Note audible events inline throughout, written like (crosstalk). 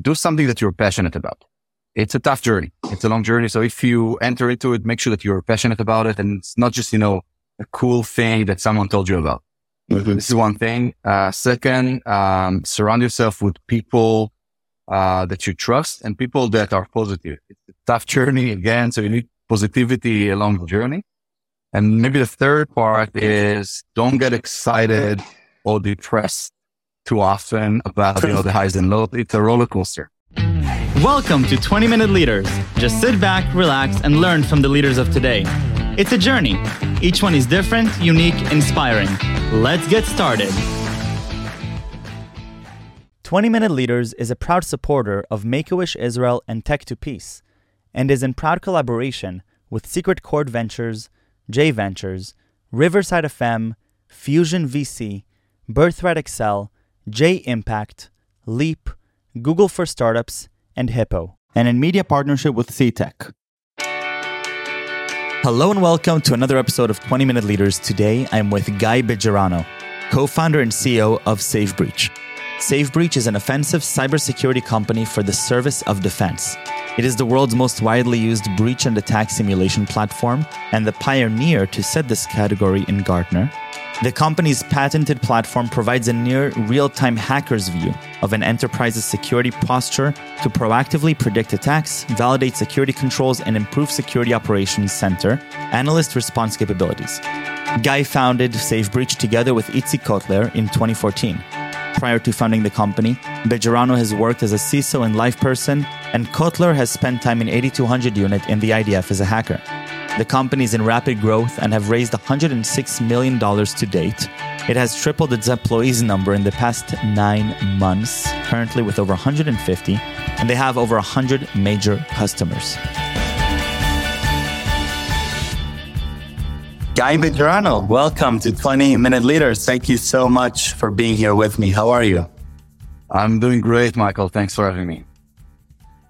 do something that you're passionate about. It's a tough journey. It's a long journey. So if you enter into it, make sure that you're passionate about it. And it's not just, you know, a cool thing that someone told you about. Mm-hmm. This is one thing. Uh, second, um, surround yourself with people, uh, that you trust and people that are positive. It's a tough journey again. So you need positivity along the journey. And maybe the third part is don't get excited or depressed too often about you know the highs and lows. It's a roller coaster. Welcome to 20 Minute Leaders. Just sit back, relax, and learn from the leaders of today. It's a journey. Each one is different, unique, inspiring. Let's get started. 20 Minute Leaders is a proud supporter of Make a Wish Israel and Tech to Peace, and is in proud collaboration with Secret Chord Ventures, J Ventures, Riverside FM, Fusion VC, Birthright Excel, J Impact, Leap, Google for Startups, and Hippo, and in media partnership with CTech. Hello and welcome to another episode of 20 Minute Leaders. Today I'm with Guy Bejarano, co founder and CEO of SafeBreach. SafeBreach is an offensive cybersecurity company for the service of defense. It is the world's most widely used breach and attack simulation platform and the pioneer to set this category in Gartner. The company's patented platform provides a near real time hacker's view of an enterprise's security posture to proactively predict attacks, validate security controls, and improve security operations center analyst response capabilities. Guy founded SafeBreach together with Itzik Kotler in 2014 prior to founding the company. Bejarano has worked as a CISO and LivePerson, and Kotler has spent time in 8200 unit in the IDF as a hacker. The company is in rapid growth and have raised $106 million to date. It has tripled its employees number in the past nine months, currently with over 150, and they have over 100 major customers. Guy Bejarano, welcome to 20 Minute Leaders. Thank you so much for being here with me. How are you? I'm doing great, Michael. Thanks for having me.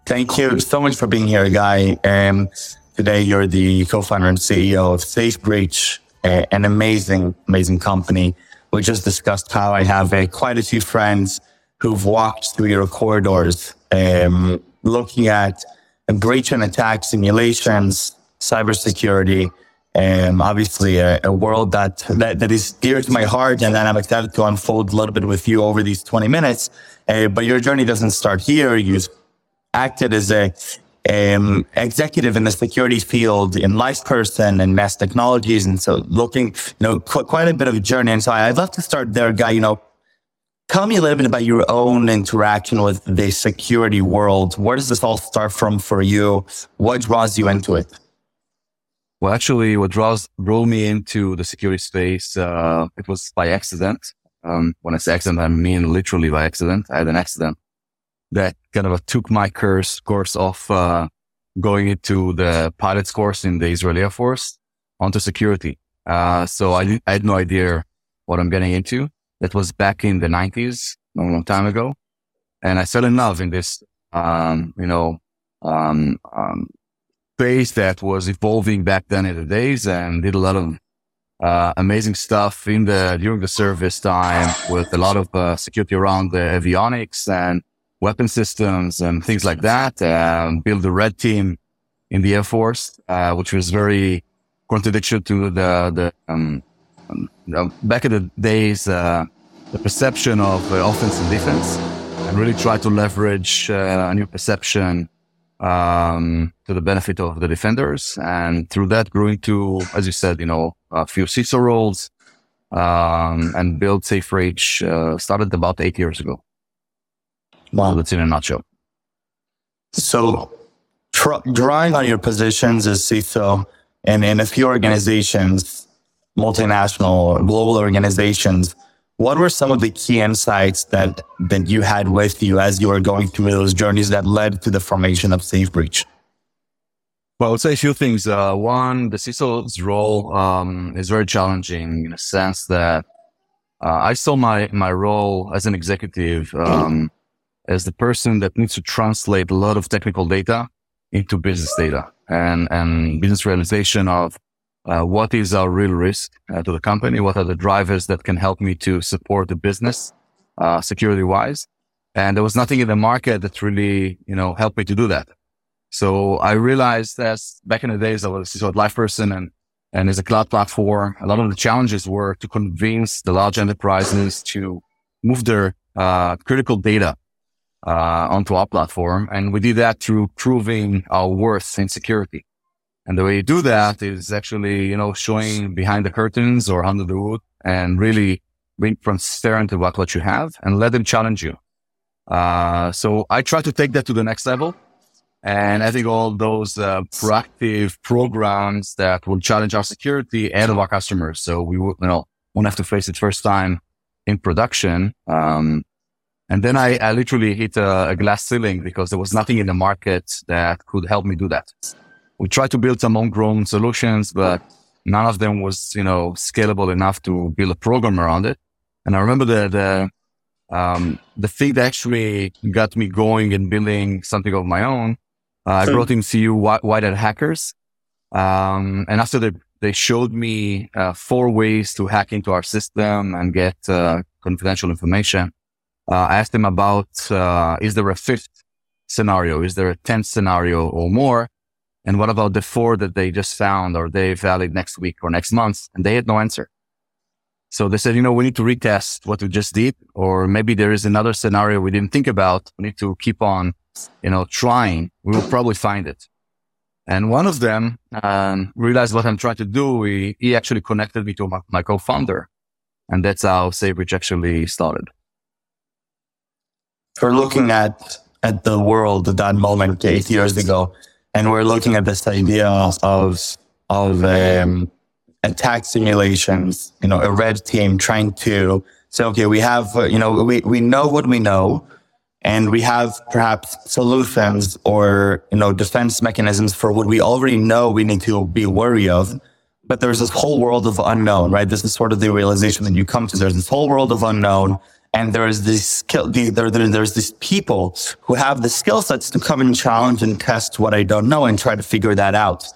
Thank you so much for being here, Guy. Um, today, you're the co-founder and CEO of SafeBreach, uh, an amazing, amazing company. We just discussed how I have uh, quite a few friends who've walked through your corridors, um, looking at breach and attack simulations, cybersecurity, um, obviously a, a world that, that, that is dear to my heart and that I'm excited to unfold a little bit with you over these 20 minutes. Uh, but your journey doesn't start here. You've acted as a um, executive in the security field in LivePerson and mass technologies. And so looking, you know, qu- quite a bit of a journey. And so I'd love to start there, Guy, you know, tell me a little bit about your own interaction with the security world. Where does this all start from for you? What draws you into it? Well, actually, what draws drew me into the security space, uh, it was by accident. Um, when I say accident, I mean literally by accident. I had an accident that kind of took my course course off uh, going into the pilot's course in the Israeli Air Force onto security. Uh, so I, I had no idea what I'm getting into. That was back in the 90s, a long, long time ago, and I fell in love in this, um, you know, um, um, space that was evolving back then in the days and did a lot of uh, amazing stuff in the during the service time with a lot of uh, security around the avionics and weapon systems and things like that. Um, build the red team in the Air Force, uh, which was very contradiction to the the um, um, back in the days uh, the perception of uh, offense and defense, and really try to leverage uh, a new perception um, to the benefit of the defenders. And through that grew into, as you said, you know, a few CISO roles, um, and build SafeBreach, uh, started about eight years ago. Wow. So that's in a nutshell. So tr- drawing on your positions as CISO and in a few organizations, multinational or global organizations, what were some of the key insights that, that you had with you as you were going through those journeys that led to the formation of SafeBreach? Well, I would say a few things. Uh, one, the CISO's role um, is very challenging in a sense that uh, I saw my my role as an executive um, as the person that needs to translate a lot of technical data into business data and and business realization of uh, what is our real risk uh, to the company? What are the drivers that can help me to support the business uh, security wise? And there was nothing in the market that really, you know, helped me to do that. So I realized that back in the days, I was a LivePerson and, and as a cloud platform, a lot of the challenges were to convince the large enterprises to move their uh, critical data uh, onto our platform. And we did that through proving our worth in security. And the way you do that is actually, you know, showing behind the curtains or under the hood and really being transparent about what what you have and let them challenge you. Uh, so I try to take that to the next level. And I think all those uh, proactive programs that will challenge our security and of our customers. So we will, you know, won't have to face it first time in production. Um, and then I, I literally hit a, a, glass ceiling because there was nothing in the market that could help me do that. We tried to build some homegrown solutions, but none of them was, you know, scalable enough to build a program around it. And I remember that, the, um, the thing that actually got me going and building something of my own. Uh, I brought in CU White Hat Hackers. Um, and after they, they showed me, uh, four ways to hack into our system and get, uh, confidential information. Uh, I asked them about, uh, is there a fifth scenario? Is there a 10th scenario or more? And what about the four that they just found or they valid next week or next month? And they had no answer. So they said, you know, we need to retest what we just did, or maybe there is another scenario we didn't think about. We need to keep on, you know, trying. We will probably find it. And one of them um, realized what I'm trying to do. He, he actually connected me to my, my co-founder. And that's how SafeBreach actually started we're looking at at the world at that moment eight years ago, and we're looking at this idea of of um, attack simulations. You know, a red team trying to say, okay, we have you know we we know what we know, and we have perhaps solutions or you know defense mechanisms for what we already know we need to be wary of. But there's this whole world of unknown, right? This is sort of the realization that you come to. There's this whole world of unknown and there's this skill, there, there, there's these people who have the skill sets to come and challenge and test what I don't know and try to figure that out.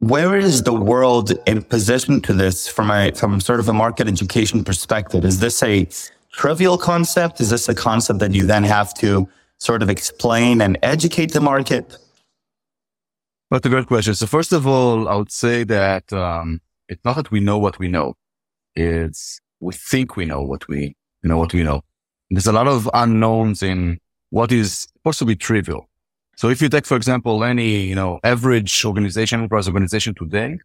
Where is the world in position to this from a, from sort of a market education perspective? Is this a trivial concept? Is this a concept that you then have to sort of explain and educate the market? That's a great question. So first of all, I would say that um, it's not that we know what we know; it's we think we know what we you know, what we know. There's a lot of unknowns in what is supposed to be trivial. So if you take, for example, any, you know, average organization, enterprise organization today,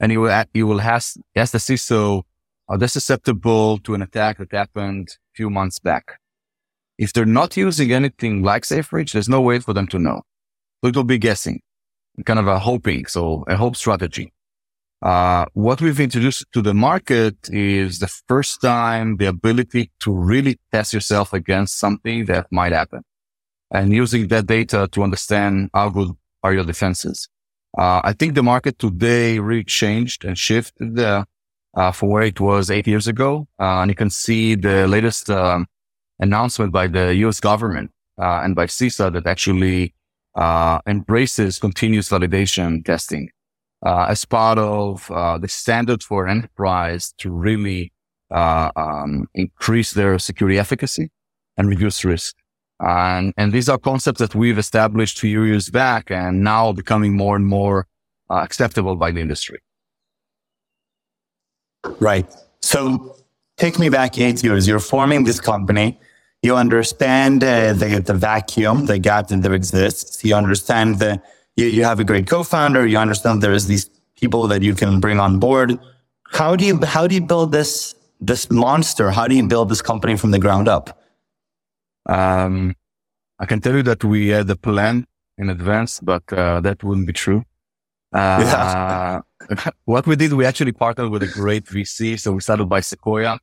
and you will, you will ask, ask the CISO, are they susceptible to an attack that happened a few months back? If they're not using anything like SafeBreach, there's no way for them to know. So it will be guessing, kind of a hoping. So a hope strategy. Uh, what we've introduced to the market is the first time the ability to really test yourself against something that might happen and using that data to understand how good are your defenses. Uh, I think the market today really changed and shifted uh, uh, from where it was eight years ago. Uh, and you can see the latest um, announcement by the US government uh, and by CISA that actually embraces continuous validation testing uh, as part of uh, the standard for enterprise to really uh, um, increase their security efficacy and reduce risk. And, and these are concepts that we've established few years back and now becoming more and more uh, acceptable by the industry. Right. So take me back eight years. You're forming this company. You understand uh, the, the vacuum, the gap that there exists. You understand the you, you have a great co-founder. You understand there is these people that you can bring on board. How do you, how do you build this, this monster? How do you build this company from the ground up? Um, I can tell you that we had a plan in advance, but uh, that wouldn't be true. Uh, yeah. (laughs) what we did, we actually partnered with a great VC. So we started by Sequoia.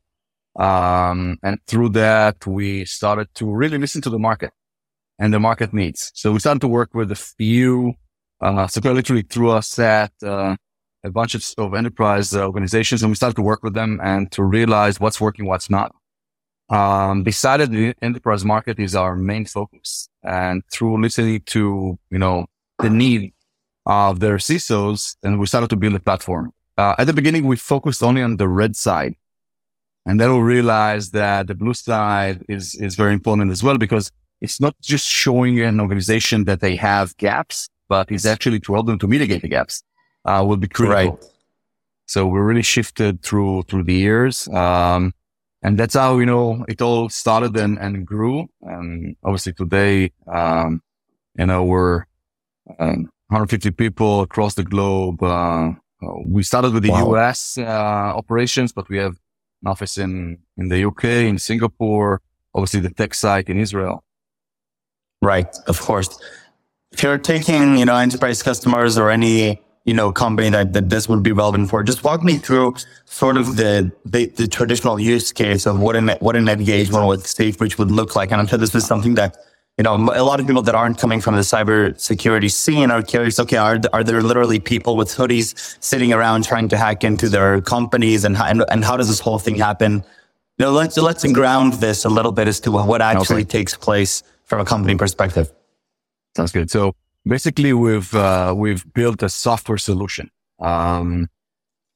Um, and through that, we started to really listen to the market and the market needs. So we started to work with a few, uh, so literally threw us at, uh, a bunch of, of enterprise uh, organizations and we started to work with them and to realize what's working, what's not. Um, decided the enterprise market is our main focus and through listening to, you know, the need of their CISOs and we started to build a platform. Uh, at the beginning, we focused only on the red side And then we realized that the blue side is, is very important as well because it's not just showing an organization that they have gaps, but it's actually to help them to mitigate the gaps, uh, will be critical. Right. So we really shifted through, through the years. Um, and that's how, you know, it all started and, and grew. And obviously today, um, you know, we're um, 150 people across the globe. Uh, we started with the wow. US, uh, operations, but we have an office in, in the UK, in Singapore, obviously the tech site in Israel. Right. Of course. If you're taking, you know, enterprise customers or any you know, company that, that this would be relevant for. Just walk me through sort of the, the, the traditional use case of what an, what an engagement with SafeBreach would look like. And I'm sure this is something that, you know, a lot of people that aren't coming from the cybersecurity scene are curious. Okay, are, are there literally people with hoodies sitting around trying to hack into their companies and, and, and how does this whole thing happen? You know, let's, let's ground this a little bit as to what actually okay. takes place from a company perspective. Sounds good. So basically we've uh, we've built a software solution. Um,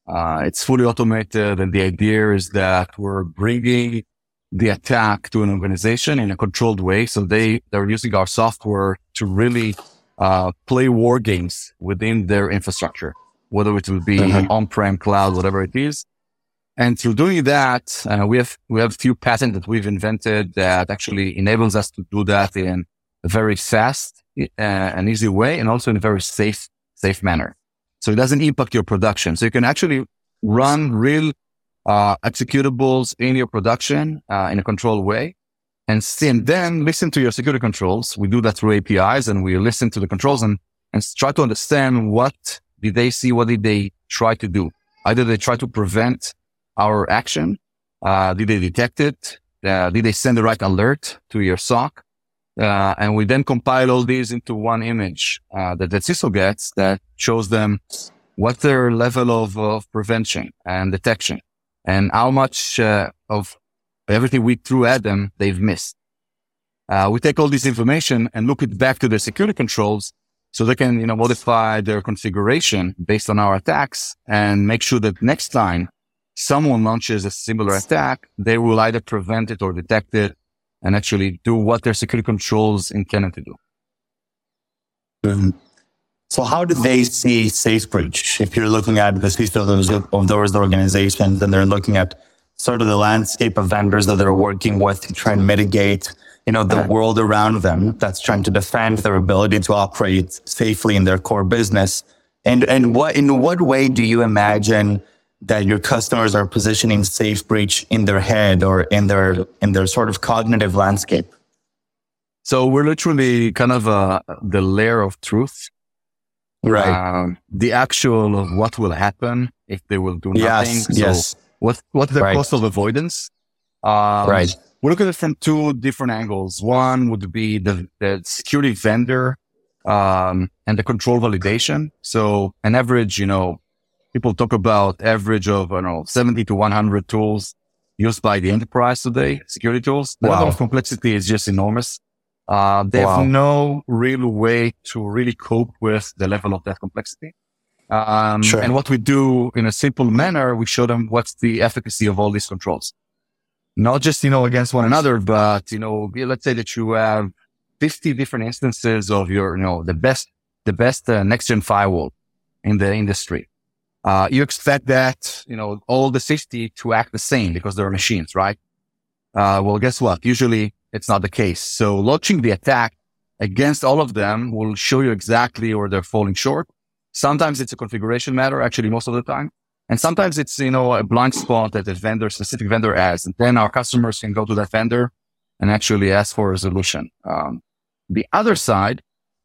uh, it's fully automated, and the idea is that we're bringing the attack to an organization in a controlled way. So they they're using our software to really uh, play war games within their infrastructure, whether it will be mm-hmm. on-prem, cloud, whatever it is. And through doing that, uh, we have we have a few patents that we've invented that actually enables us to do that in a very fast uh, an easy way and also in a very safe, safe manner. So it doesn't impact your production. So you can actually run real uh, executables in your production uh, in a controlled way and, see, and then listen to your security controls. We do that through APIs and we listen to the controls and, and try to understand what did they see? What did they try to do? Either they try to prevent our action. Uh, did they detect it? Uh, did they send the right alert to your SOC? Uh, and we then compile all these into one image uh, that the CISO gets that shows them what their level of, of prevention and detection and how much uh, of everything we threw at them they've missed. Uh, we take all this information and look it back to the security controls so they can, you know, modify their configuration based on our attacks and make sure that next time someone launches a similar attack, they will either prevent it or detect it and actually do what their security controls intended to do. So how do they see SafeBreach? If you're looking at the CISO of those organizations and they're looking at sort of the landscape of vendors that they're working with to try and mitigate, you know, the world around them that's trying to defend their ability to operate safely in their core business. And, and what, in what way do you imagine that your customers are positioning SafeBreach in their head or in their in their sort of cognitive landscape? So we're literally kind of uh, the layer of truth. Right. Um, the actual of what will happen if they will do nothing. Yes, so yes. what what's the right. cost of avoidance? Um, right. we look at it from two different angles. One would be the, the security vendor um, and the control validation. So an average you know people talk about average of, I don't know, 70 to 100 tools used by the enterprise today, security tools. The wow. level of complexity is just enormous. Uh, they wow. have no real way to really cope with the level of that complexity. Um, sure. and what we do in a simple manner, we show them what's the efficacy of all these controls. Not just, you know, against one another, but, you know, let's say that you have 50 different instances of your, you know, the best, the best uh, next gen firewall in the industry uh, you expect that, you know, all the 60 to act the same because they're machines, right? Uh, well, guess what? Usually it's not the case. So launching the attack against all of them will show you exactly where they're falling short. Sometimes it's a configuration matter, actually, most of the time. And sometimes it's, you know, a blind spot that the vendor, specific vendor has. And then our customers can go to that vendor and actually ask for a solution. Um, the other side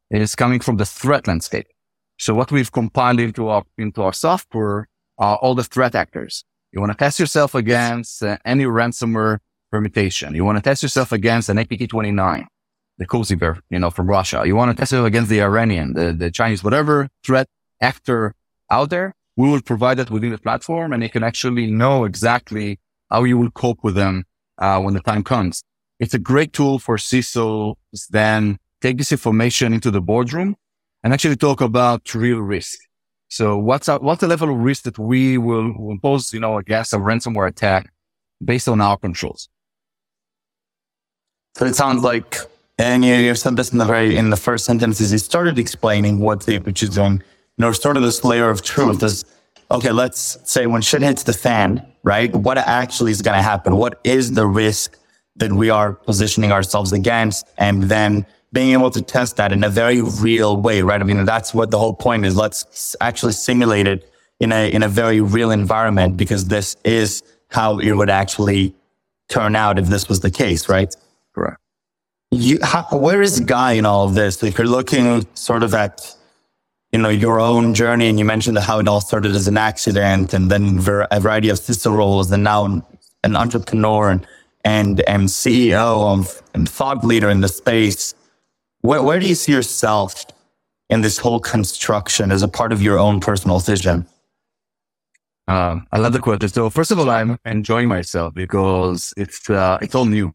is coming from the threat landscape. So what we've compiled into our, into our software are all the threat actors. You want to test yourself against uh, any ransomware permutation. You want to test yourself against an APT29, the Cozy Bear, you know, from Russia. You want to test it against the Iranian, the, the Chinese, whatever threat actor out there. We will provide that within the platform and you can actually know exactly how you will cope with them, uh, when the time comes. It's a great tool for CISOs then take this information into the boardroom and actually talk about real risk. So what's our, what's the level of risk that we will impose, you know, against a ransomware attack based on our controls. So it sounds like, and you, you said this in the very, in the first sentences, you started explaining what the which is doing, you know, sort of this layer of truth is, okay, let's say when shit hits the fan, right? What actually is going to happen? What is the risk that we are positioning ourselves against? And then being able to test that in a very real way, right? I mean, that's what the whole point is. Let's actually simulate it in a, in a very real environment because this is how it would actually turn out if this was the case, right? Correct. You, how, where is Guy in all of this? If you're looking sort of at, you know, your own journey and you mentioned how it all started as an accident and then a variety of CISO roles and now an entrepreneur and, and, and CEO of and thought leader in the space where, where do you see yourself in this whole construction as a part of your own personal vision? Um, I love the question. So first of all, I'm enjoying myself because it's uh, it's all new.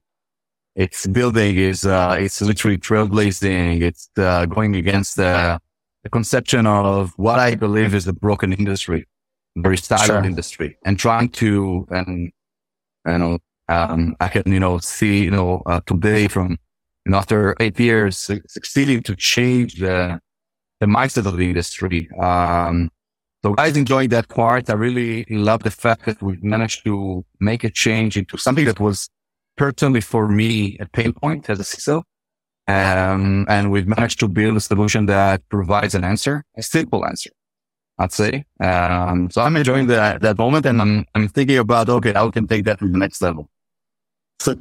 It's building is uh, it's literally trailblazing. It's uh, going against the, the conception of what I believe is a broken industry, very siloed sure. industry, and trying to and you know um, I can you know see you know uh, today from and after eight years, succeeding to change the, the mindset of the industry. Um, so guys enjoying that part. I really love the fact that we've managed to make a change into something that was personally for me a pain point as a CISO. Um, and we've managed to build a solution that provides an answer, a simple answer, I'd say. Um, so I'm enjoying that, that moment and I'm, I'm thinking about, okay, how can take that to the next level. So,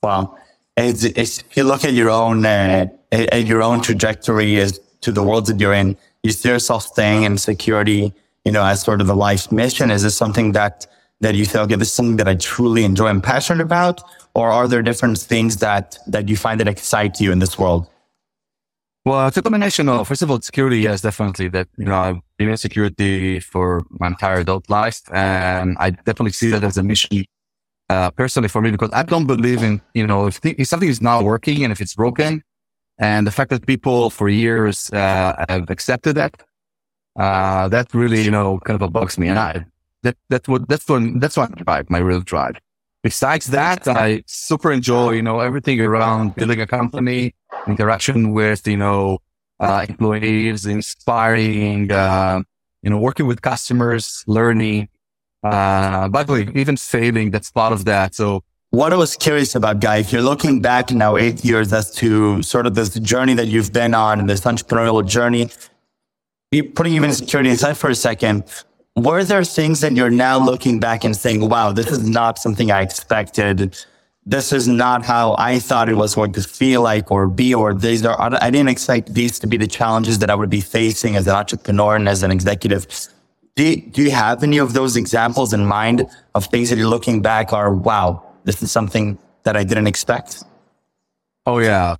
wow if you look at your own uh, at your own trajectory as to the world that you're in, you see yourself staying in security, you know, as sort of a life mission. Is this something that that you feel, okay, this is something that I truly enjoy and passionate about, or are there different things that that you find that excite you in this world? Well, it's a combination of, first of all, security. Yes, definitely. That, you know, I've been in security for my entire adult life. And I definitely see that as a mission uh, personally for me because I don't believe in, you know, if, th- if, something is not working and if it's broken and the fact that people for years, uh, have accepted that, uh, that really, you know, kind of bugs me. And I, that, that's what, that's what, that's what I drive, my real drive. Besides that, I super enjoy, you know, everything around building a company, interaction with, you know, uh, employees, inspiring, uh, you know, working with customers, learning, uh, by the way, even failing, that's part of that. So what I was curious about, Guy, if you're looking back now eight years as to sort of this journey that you've been on, and this entrepreneurial journey, putting even security aside for a second, were there things that you're now looking back and saying, wow, this is not something I expected? This is not how I thought it was going to feel like or be, or these are, I didn't expect these to be the challenges that I would be facing as an entrepreneur and as an executive. Do you, do you have any of those examples in mind of things that you're looking back are, wow, this is something that I didn't expect? Oh, yeah.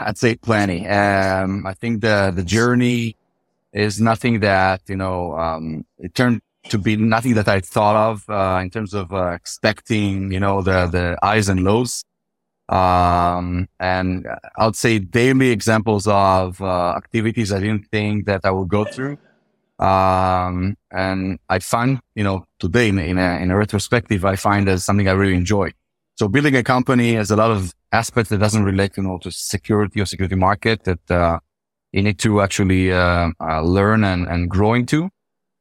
I'd say plenty. Um, I think the, the journey is nothing that, you know, um, it turned to be nothing that I thought of, uh, in terms of, uh, expecting, you know, the, the highs and lows. Um, and I'd say daily examples of, uh, activities I didn't think that I would go through. Um, and I find, you know, today in, in, a, in a retrospective, I find as something I really enjoy. So building a company has a lot of aspects that doesn't relate, you know, to security or security market that, uh, you need to actually, uh, uh, learn and, and grow into.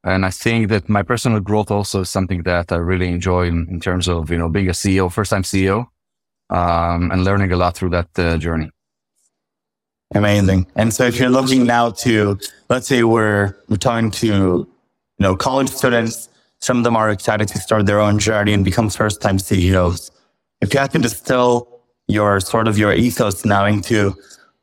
And I think that my personal growth also is something that I really enjoy in, in terms of, you know, being a CEO, first time CEO, um, and learning a lot through that uh, journey. Amazing. And so if you're looking now to, let's say we're, we're talking to, you know, college students, some of them are excited to start their own journey and become first time CEOs. If you had to distill your sort of your ethos now into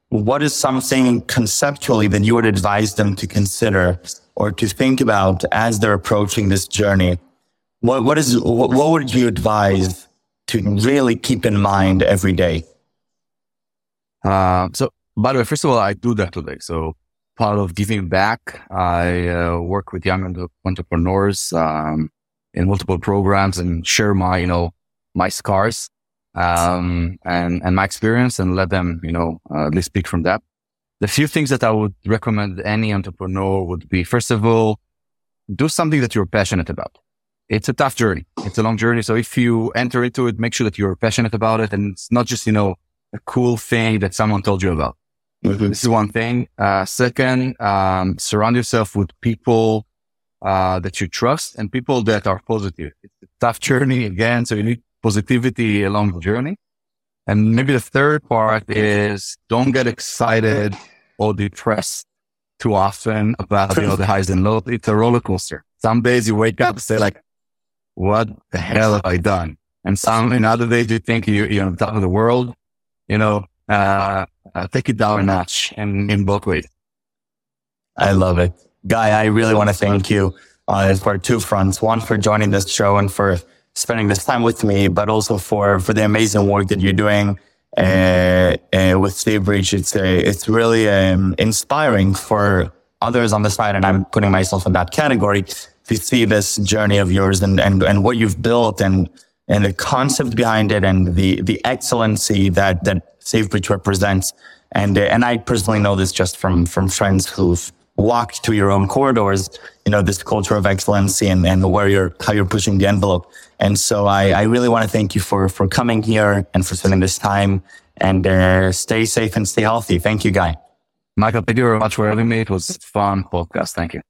what is something conceptually that you would advise them to consider or to think about as they're approaching this journey, what, what is, what, what would you advise to really keep in mind every day? Uh, so by the way, first of all, I do that today. So part of giving back, I uh, work with young entrepreneurs um, in multiple programs and share my, you know, my scars um, and and my experience and let them, you know, uh, at least speak from that. The few things that I would recommend any entrepreneur would be, first of all, do something that you're passionate about. it's a tough journey. It's a long journey. So if you enter into it, make sure that you're passionate about it and it's not just, you know, a cool thing that someone told you about. Mm-hmm. This is one thing. Uh, second, um, surround yourself with people, uh, that you trust and people that are positive. It's a tough journey again. So you need positivity along the journey. And maybe the third part is don't get excited or depressed too often about, you know, the highs and lows. It's a roller coaster. Some days you wake up and say like, what the hell have I done? And some, in other days you think you, you're on top of the world, you know, uh, uh, take it down a notch and in both ways. I love it. Guy, I really want to thank you uh, for two fronts. One, for joining this show and for spending this time with me, but also for, for the amazing work that you're doing uh, uh, with SafeBreach. It's, uh, it's really um, inspiring for others on the side, and I'm putting myself in that category to see this journey of yours and, and, and what you've built and, and the concept behind it and the the excellency that that SafeBreach represents. And uh, and I personally know this just from from friends who've walked through your own corridors. You know this culture of excellency and and where you're how you're pushing the envelope. And so I I really want to thank you for for coming here and for spending this time. And uh, stay safe and stay healthy. Thank you, Guy. Michael, thank you very much for having me. It was fun podcast. Thank you.